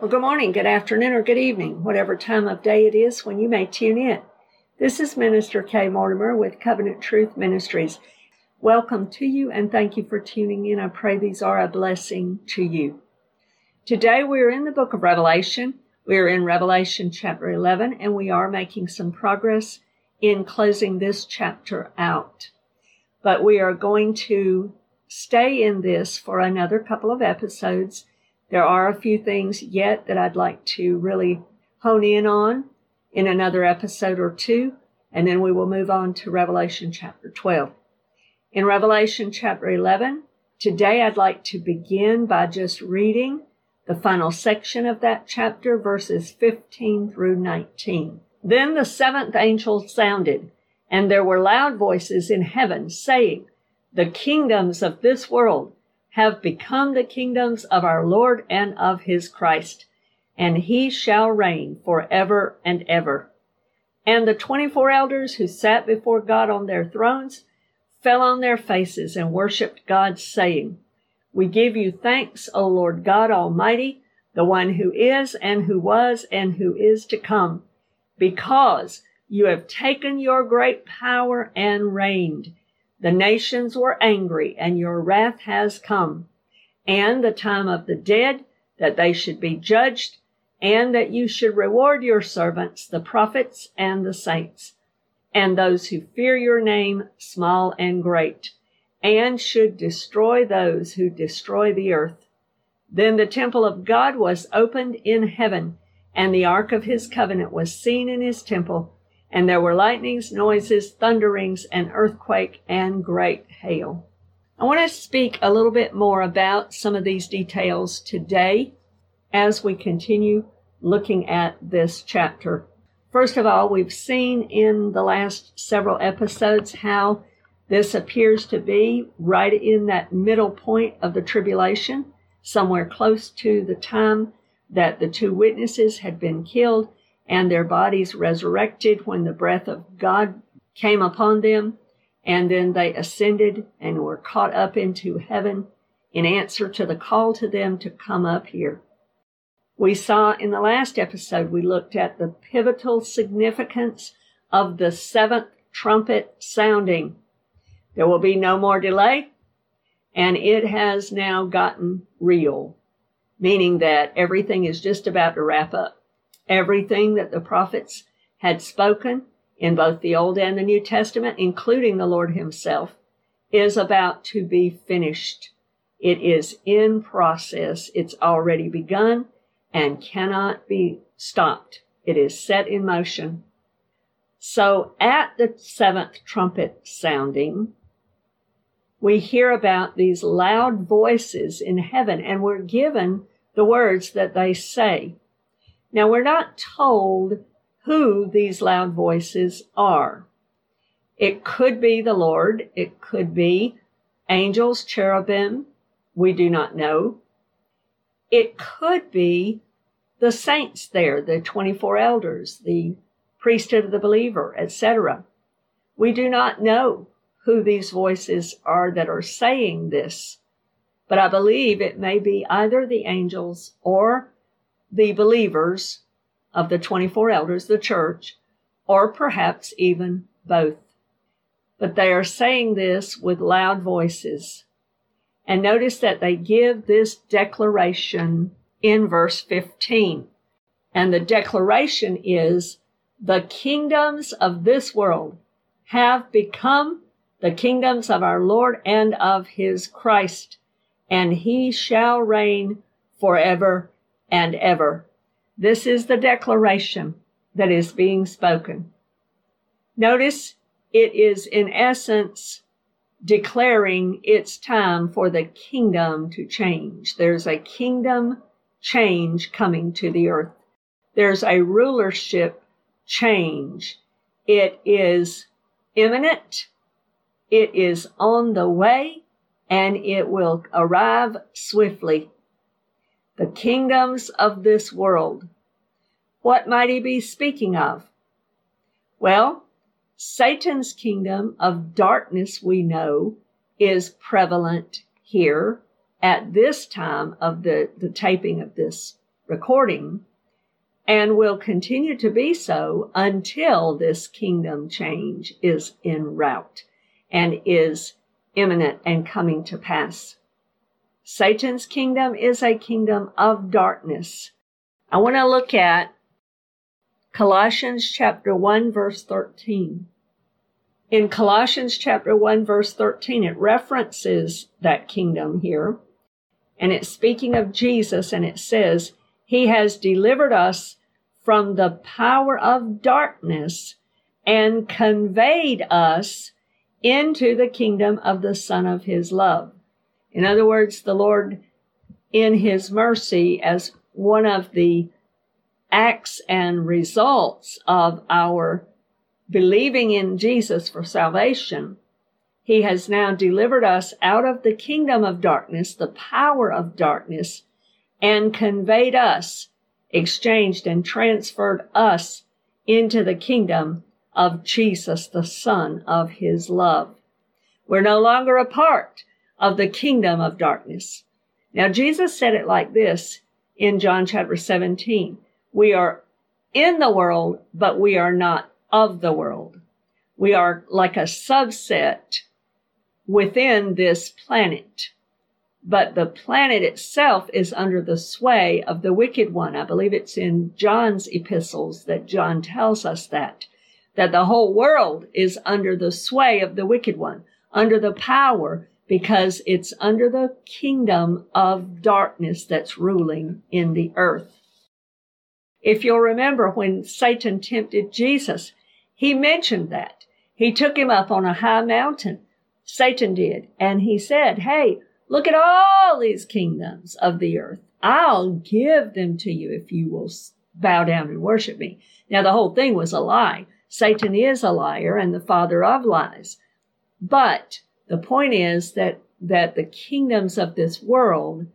Well, good morning, good afternoon, or good evening, whatever time of day it is when you may tune in. This is Minister Kay Mortimer with Covenant Truth Ministries. Welcome to you and thank you for tuning in. I pray these are a blessing to you. Today we are in the book of Revelation. We are in Revelation chapter 11 and we are making some progress in closing this chapter out. But we are going to stay in this for another couple of episodes there are a few things yet that I'd like to really hone in on in another episode or two, and then we will move on to Revelation chapter 12. In Revelation chapter 11, today I'd like to begin by just reading the final section of that chapter, verses 15 through 19. Then the seventh angel sounded, and there were loud voices in heaven saying, The kingdoms of this world have become the kingdoms of our Lord and of his Christ, and he shall reign forever and ever. And the 24 elders who sat before God on their thrones fell on their faces and worshiped God, saying, We give you thanks, O Lord God Almighty, the one who is and who was and who is to come, because you have taken your great power and reigned. The nations were angry, and your wrath has come, and the time of the dead, that they should be judged, and that you should reward your servants, the prophets and the saints, and those who fear your name, small and great, and should destroy those who destroy the earth. Then the temple of God was opened in heaven, and the ark of his covenant was seen in his temple and there were lightnings, noises, thunderings, and earthquake, and great hail. I want to speak a little bit more about some of these details today as we continue looking at this chapter. First of all, we've seen in the last several episodes how this appears to be right in that middle point of the tribulation, somewhere close to the time that the two witnesses had been killed and their bodies resurrected when the breath of God came upon them. And then they ascended and were caught up into heaven in answer to the call to them to come up here. We saw in the last episode, we looked at the pivotal significance of the seventh trumpet sounding. There will be no more delay, and it has now gotten real, meaning that everything is just about to wrap up. Everything that the prophets had spoken in both the Old and the New Testament, including the Lord Himself, is about to be finished. It is in process. It's already begun and cannot be stopped. It is set in motion. So at the seventh trumpet sounding, we hear about these loud voices in heaven and we're given the words that they say. Now, we're not told who these loud voices are. It could be the Lord, it could be angels, cherubim, we do not know. It could be the saints there, the 24 elders, the priesthood of the believer, etc. We do not know who these voices are that are saying this, but I believe it may be either the angels or the believers of the 24 elders, the church, or perhaps even both. But they are saying this with loud voices. And notice that they give this declaration in verse 15. And the declaration is, the kingdoms of this world have become the kingdoms of our Lord and of his Christ, and he shall reign forever and ever. This is the declaration that is being spoken. Notice it is in essence declaring it's time for the kingdom to change. There's a kingdom change coming to the earth. There's a rulership change. It is imminent. It is on the way and it will arrive swiftly the kingdoms of this world. What might he be speaking of? Well, Satan's kingdom of darkness, we know, is prevalent here at this time of the, the taping of this recording and will continue to be so until this kingdom change is en route and is imminent and coming to pass. Satan's kingdom is a kingdom of darkness. I want to look at Colossians chapter 1 verse 13. In Colossians chapter 1 verse 13, it references that kingdom here. And it's speaking of Jesus and it says, He has delivered us from the power of darkness and conveyed us into the kingdom of the Son of His love. In other words, the Lord, in His mercy, as one of the acts and results of our believing in Jesus for salvation, He has now delivered us out of the kingdom of darkness, the power of darkness, and conveyed us exchanged and transferred us into the kingdom of Jesus, the Son of His love. We're no longer a part of the kingdom of darkness. Now, Jesus said it like this in John chapter 17. We are in the world, but we are not of the world. We are like a subset within this planet but the planet itself is under the sway of the wicked one. I believe it's in John's epistles that John tells us that, that the whole world is under the sway of the wicked one, under the power, because it's under the kingdom of darkness that's ruling in the earth. If you'll remember when Satan tempted Jesus, he mentioned that. He took him up on a high mountain. Satan did. And he said, Hey, Look at all these kingdoms of the earth. I'll give them to you if you will bow down and worship me. Now, the whole thing was a lie. Satan is a liar and the father of lies. But the point is that, that the kingdoms of this world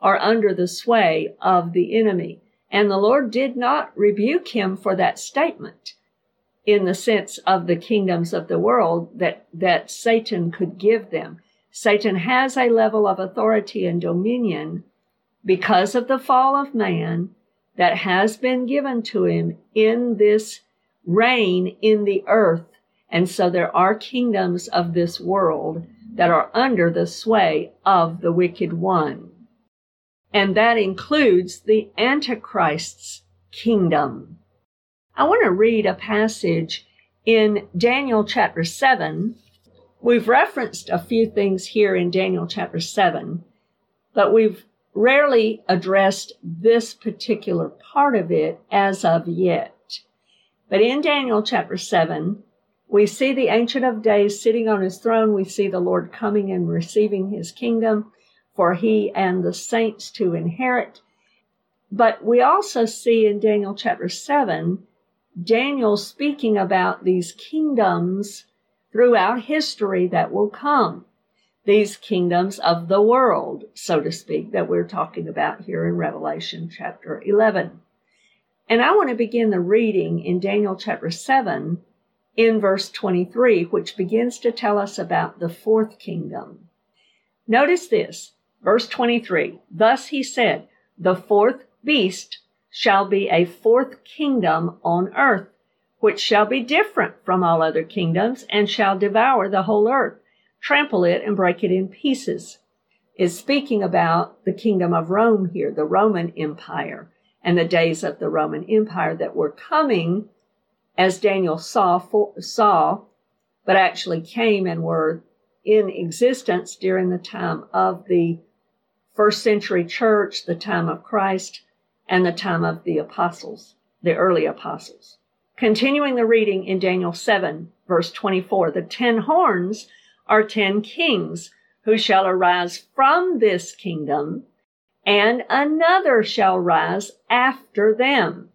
are under the sway of the enemy. And the Lord did not rebuke him for that statement in the sense of the kingdoms of the world that, that Satan could give them. Satan has a level of authority and dominion because of the fall of man that has been given to him in this reign in the earth. And so there are kingdoms of this world that are under the sway of the wicked one. And that includes the Antichrist's kingdom. I want to read a passage in Daniel chapter 7, We've referenced a few things here in Daniel chapter 7, but we've rarely addressed this particular part of it as of yet. But in Daniel chapter 7, we see the Ancient of Days sitting on his throne. We see the Lord coming and receiving his kingdom for he and the saints to inherit. But we also see in Daniel chapter 7, Daniel speaking about these kingdoms throughout history that will come. These kingdoms of the world, so to speak, that we're talking about here in Revelation chapter 11. And I want to begin the reading in Daniel chapter 7 in verse 23, which begins to tell us about the fourth kingdom. Notice this, verse 23. Thus he said, the fourth beast shall be a fourth kingdom on earth which shall be different from all other kingdoms, and shall devour the whole earth, trample it, and break it in pieces. Is speaking about the kingdom of Rome here, the Roman Empire, and the days of the Roman Empire that were coming, as Daniel saw, for, saw, but actually came and were in existence during the time of the first century church, the time of Christ, and the time of the apostles, the early apostles. Continuing the reading in Daniel 7, verse 24, the ten horns are ten kings who shall arise from this kingdom, and another shall rise after them.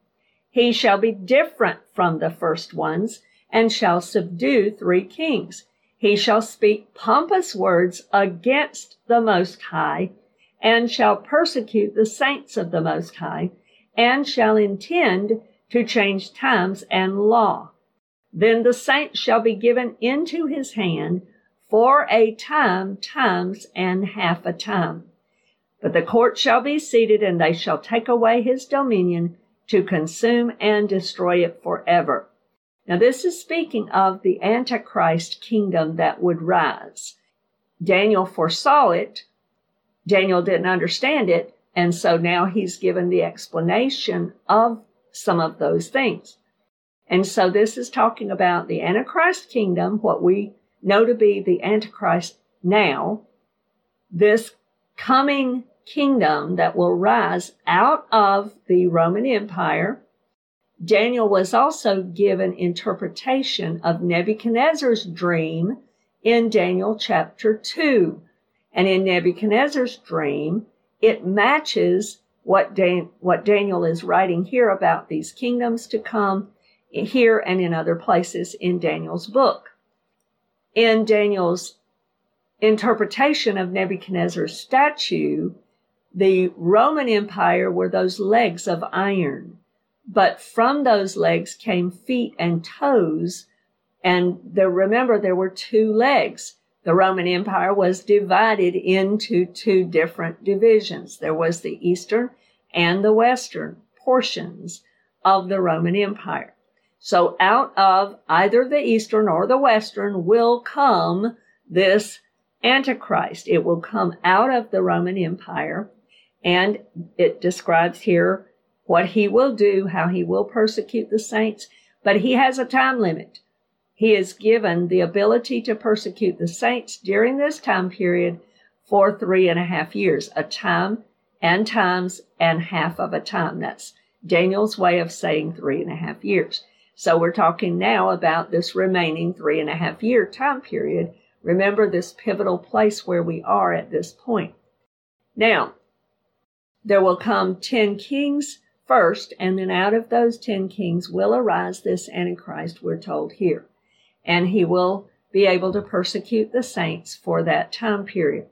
He shall be different from the first ones, and shall subdue three kings. He shall speak pompous words against the Most High, and shall persecute the saints of the Most High, and shall intend to change times and law. Then the saints shall be given into his hand for a time, times, and half a time. But the court shall be seated, and they shall take away his dominion to consume and destroy it forever. Now, this is speaking of the Antichrist kingdom that would rise. Daniel foresaw it. Daniel didn't understand it. And so now he's given the explanation of some of those things. And so this is talking about the Antichrist kingdom, what we know to be the Antichrist now, this coming kingdom that will rise out of the Roman Empire. Daniel was also given interpretation of Nebuchadnezzar's dream in Daniel chapter 2. And in Nebuchadnezzar's dream, it matches what, Dan- what Daniel is writing here about these kingdoms to come here and in other places in Daniel's book. In Daniel's interpretation of Nebuchadnezzar's statue, the Roman Empire were those legs of iron, but from those legs came feet and toes. And there, remember, there were two legs. The Roman Empire was divided into two different divisions. There was the Eastern and the Western portions of the Roman Empire. So out of either the Eastern or the Western will come this Antichrist. It will come out of the Roman Empire and it describes here what he will do, how he will persecute the saints, but he has a time limit. He is given the ability to persecute the saints during this time period for three and a half years, a time and times and half of a time. That's Daniel's way of saying three and a half years. So we're talking now about this remaining three and a half year time period. Remember this pivotal place where we are at this point. Now, there will come 10 kings first, and then out of those 10 kings will arise this Antichrist, we're told here. And he will be able to persecute the saints for that time period.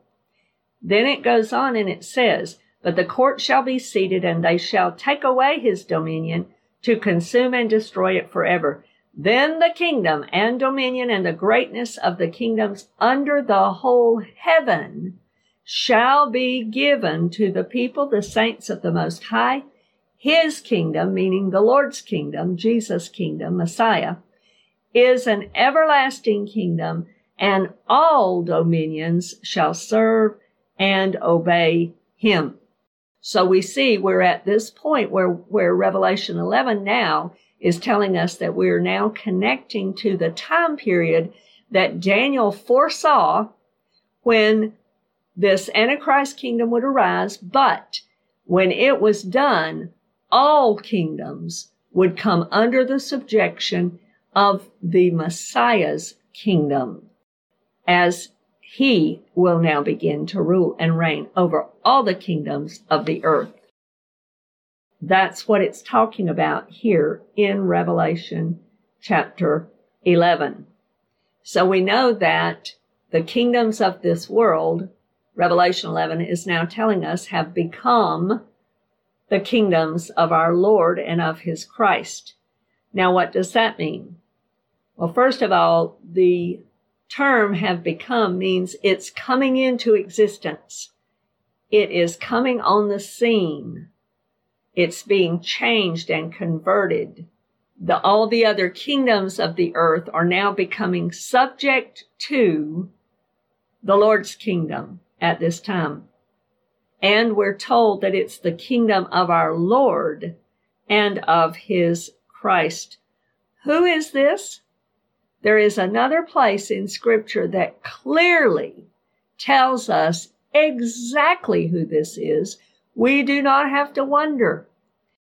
Then it goes on and it says, But the court shall be seated, and they shall take away his dominion to consume and destroy it forever. Then the kingdom and dominion and the greatness of the kingdoms under the whole heaven shall be given to the people, the saints of the Most High. His kingdom, meaning the Lord's kingdom, Jesus' kingdom, Messiah, is an everlasting kingdom, and all dominions shall serve and obey him. So we see we're at this point where, where Revelation 11 now is telling us that we're now connecting to the time period that Daniel foresaw when this Antichrist kingdom would arise, but when it was done, all kingdoms would come under the subjection of the Messiah's kingdom as he will now begin to rule and reign over all the kingdoms of the earth. That's what it's talking about here in Revelation chapter 11. So we know that the kingdoms of this world, Revelation 11 is now telling us, have become the kingdoms of our Lord and of his Christ. Now, what does that mean? Well, first of all, the term have become means it's coming into existence. It is coming on the scene. It's being changed and converted. The, all the other kingdoms of the earth are now becoming subject to the Lord's kingdom at this time. And we're told that it's the kingdom of our Lord and of his Christ. Who is this? There is another place in scripture that clearly tells us exactly who this is. We do not have to wonder.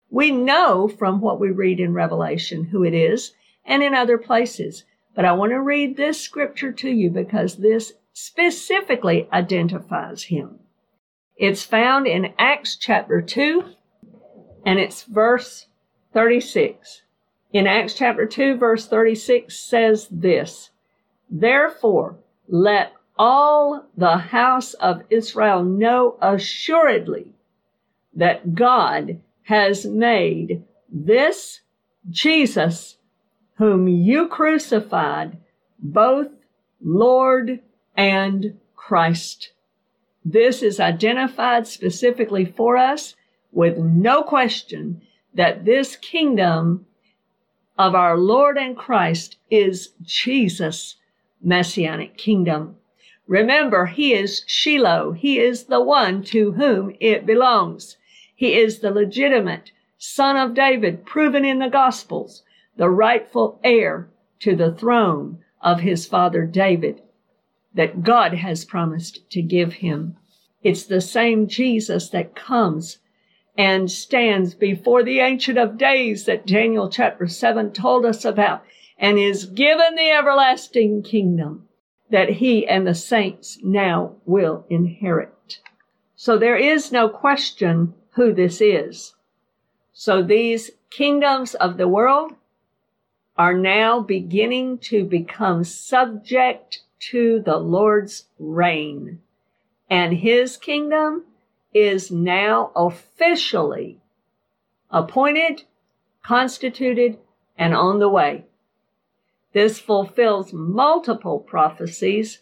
We know from what we read in Revelation who it is and in other places. But I want to read this scripture to you because this specifically identifies him. It's found in Acts chapter 2 and it's verse 36 in Acts chapter 2, verse 36 says this Therefore, let all the house of Israel know assuredly that God has made this Jesus, whom you crucified, both Lord and Christ. this is identified specifically for us with no question that this kingdom of our Lord and Christ is Jesus' messianic kingdom. Remember, he is Shiloh. He is the one to whom it belongs. He is the legitimate son of David, proven in the Gospels, the rightful heir to the throne of his father David that God has promised to give him. It's the same Jesus that comes and stands before the Ancient of Days that Daniel chapter 7 told us about and is given the everlasting kingdom that he and the saints now will inherit. So there is no question who this is. So these kingdoms of the world are now beginning to become subject to the Lord's reign. And his kingdom is now officially appointed, constituted, and on the way. This fulfills multiple prophecies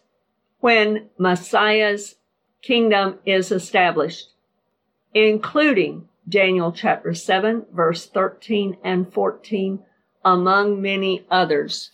when Messiah's kingdom is established, including Daniel chapter 7, verse 13 and 14, among many others.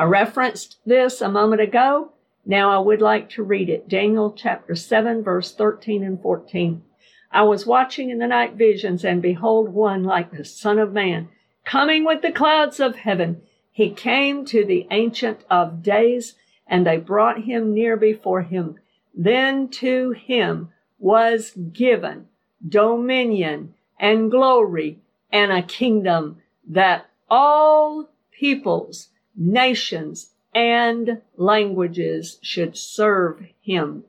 I referenced this a moment ago. Now I would like to read it. Daniel chapter 7, verse 13 and 14. I was watching in the night visions, and behold, one like the Son of Man, coming with the clouds of heaven. He came to the Ancient of Days, and they brought him near before him. Then to him was given dominion and glory and a kingdom that all peoples, nations, and languages should serve him.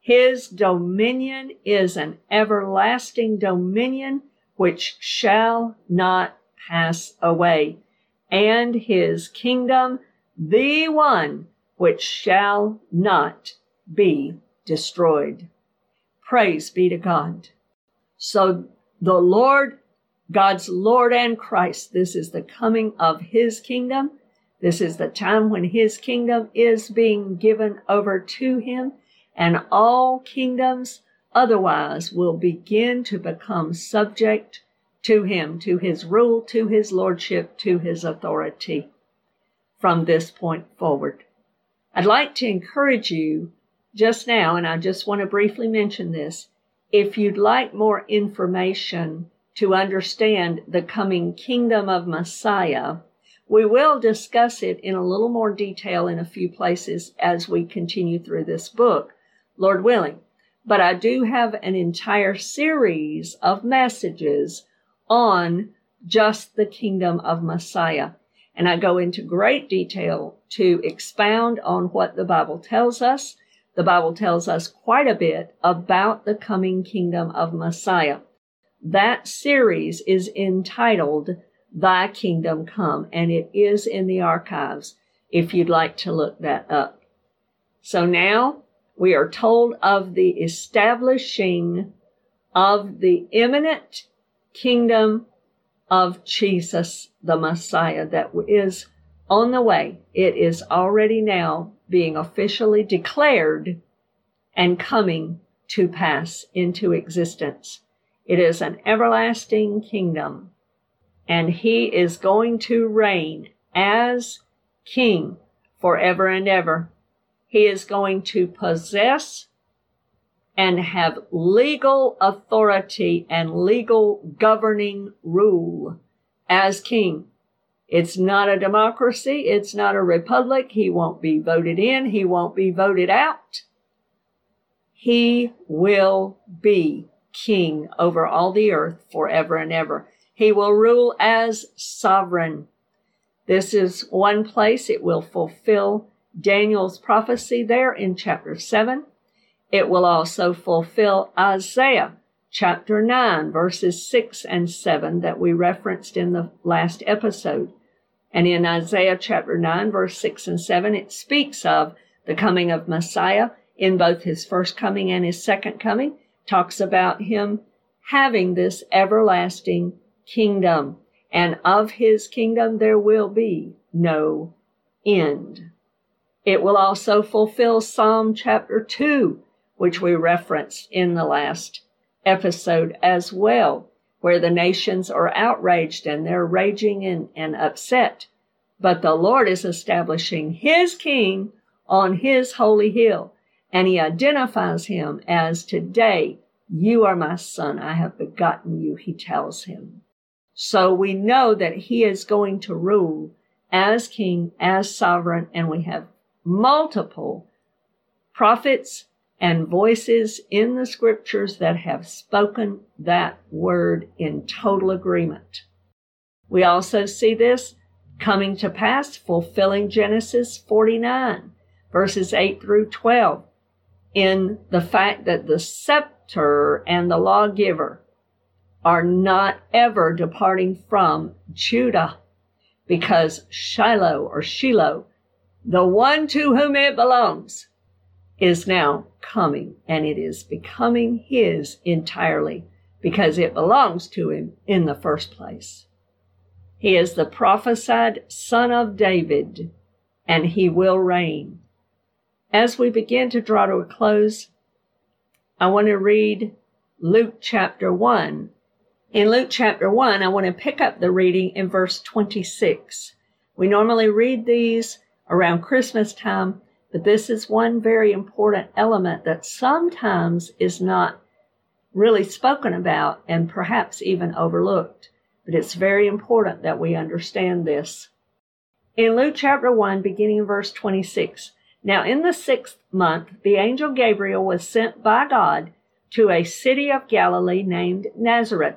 His dominion is an everlasting dominion which shall not pass away and his kingdom, the one which shall not be destroyed. Praise be to God. So the Lord, God's Lord and Christ, this is the coming of his kingdom. This is the time when his kingdom is being given over to him and all kingdoms otherwise will begin to become subject to him, to his rule, to his lordship, to his authority from this point forward. I'd like to encourage you just now, and I just want to briefly mention this. If you'd like more information to understand the coming kingdom of Messiah, we will discuss it in a little more detail in a few places as we continue through this book, Lord willing. But I do have an entire series of messages on just the kingdom of Messiah. And I go into great detail to expound on what the Bible tells us. The Bible tells us quite a bit about the coming kingdom of Messiah. That series is entitled Thy Kingdom Come, and it is in the archives if you'd like to look that up. So now we are told of the establishing of the imminent kingdom of Jesus, the Messiah, that is on the way. It is already now being officially declared and coming to pass into existence. It is an everlasting kingdom, and he is going to reign as king forever and ever. He is going to possess and have legal authority and legal governing rule as king. It's not a democracy. It's not a republic. He won't be voted in. He won't be voted out. He will be king over all the earth forever and ever. He will rule as sovereign. This is one place it will fulfill Daniel's prophecy there in chapter 7. It will also fulfill Isaiah chapter 9, verses 6 and 7 that we referenced in the last episode. And in Isaiah chapter 9, verse 6 and 7, it speaks of the coming of Messiah in both his first coming and his second coming, talks about him having this everlasting kingdom. And of his kingdom there will be no end. It will also fulfill Psalm chapter 2, which we referenced in the last episode as well, where the nations are outraged and they're raging and, and upset. But the Lord is establishing his king on his holy hill, and he identifies him as today, you are my son, I have begotten you, he tells him. So we know that he is going to rule as king, as sovereign, and we have multiple prophets and voices in the scriptures that have spoken that word in total agreement. We also see this coming to pass, fulfilling Genesis 49, verses 8 through 12, in the fact that the scepter and the lawgiver are not ever departing from Judah, because Shiloh or Shiloh, the one to whom it belongs, is now coming and it is becoming his entirely because it belongs to him in the first place. He is the prophesied son of David and he will reign. As we begin to draw to a close, I want to read Luke chapter 1. In Luke chapter 1, I want to pick up the reading in verse 26. We normally read these around Christmas time, but this is one very important element that sometimes is not really spoken about and perhaps even overlooked. But it's very important that we understand this. In Luke chapter 1, beginning in verse 26, now in the sixth month, the angel Gabriel was sent by God to a city of Galilee named Nazareth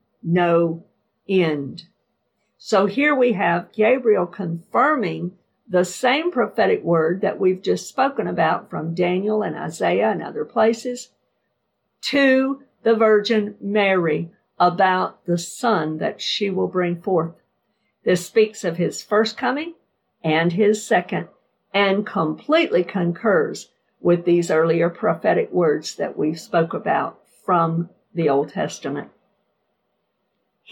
no end. So here we have Gabriel confirming the same prophetic word that we've just spoken about from Daniel and Isaiah and other places to the Virgin Mary about the son that she will bring forth. This speaks of his first coming and his second and completely concurs with these earlier prophetic words that we spoke about from the Old Testament.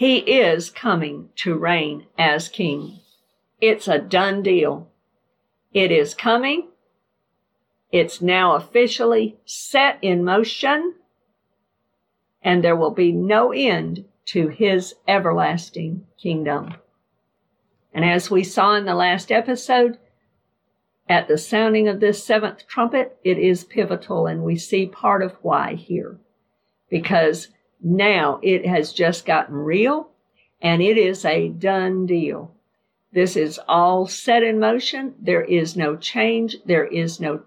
He is coming to reign as king. It's a done deal. It is coming. It's now officially set in motion, and there will be no end to his everlasting kingdom. And as we saw in the last episode, at the sounding of this seventh trumpet, it is pivotal, and we see part of why here. Because now it has just gotten real and it is a done deal. This is all set in motion. There is no change. There is no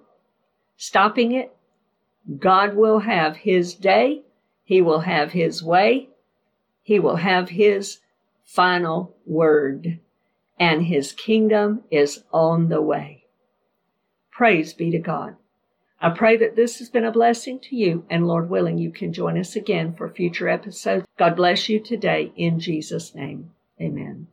stopping it. God will have his day. He will have his way. He will have his final word and his kingdom is on the way. Praise be to God. I pray that this has been a blessing to you, and Lord willing, you can join us again for future episodes. God bless you today in Jesus' name. Amen.